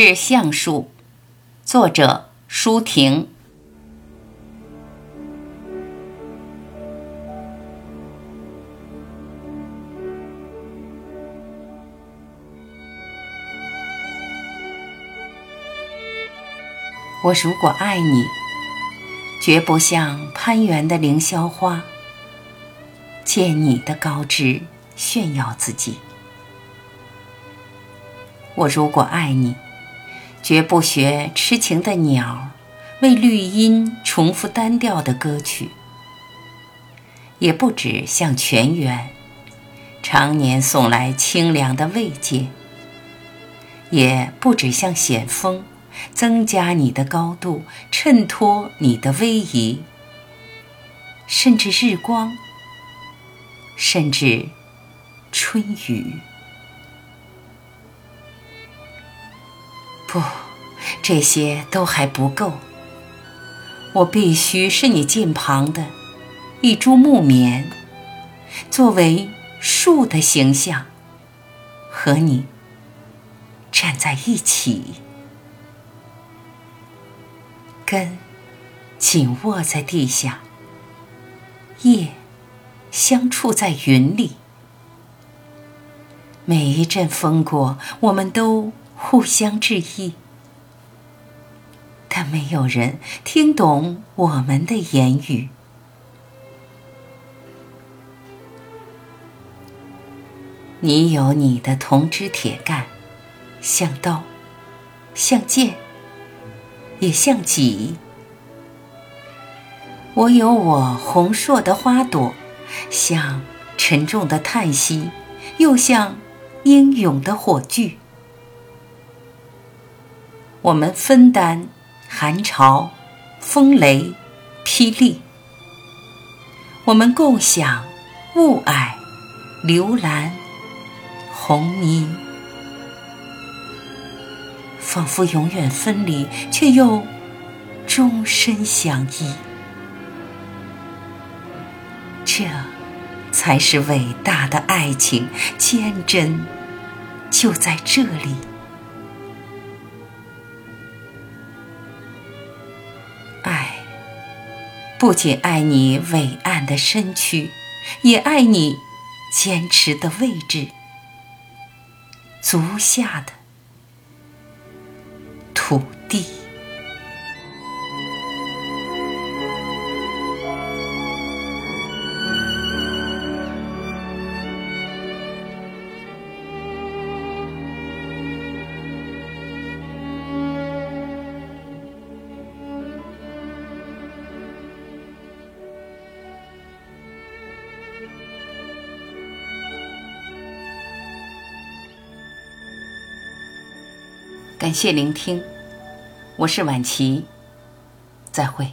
是橡树，作者舒婷。我如果爱你，绝不像攀援的凌霄花，借你的高枝炫耀自己。我如果爱你，绝不学痴情的鸟，为绿荫重复单调的歌曲；也不止向泉源，常年送来清凉的慰藉；也不止向险峰，增加你的高度，衬托你的威仪；甚至日光，甚至春雨。不，这些都还不够。我必须是你近旁的一株木棉，作为树的形象，和你站在一起，根紧握在地下，叶相触在云里。每一阵风过，我们都。互相致意，但没有人听懂我们的言语。你有你的铜枝铁干，像刀，像剑，也像戟；我有我红硕的花朵，像沉重的叹息，又像英勇的火炬。我们分担寒潮、风雷、霹雳；我们共享雾霭、流岚、红霓。仿佛永远分离，却又终身相依。这才是伟大的爱情，坚贞就在这里。不仅爱你伟岸的身躯，也爱你坚持的位置，足下的土地。感谢聆听，我是晚琪，再会。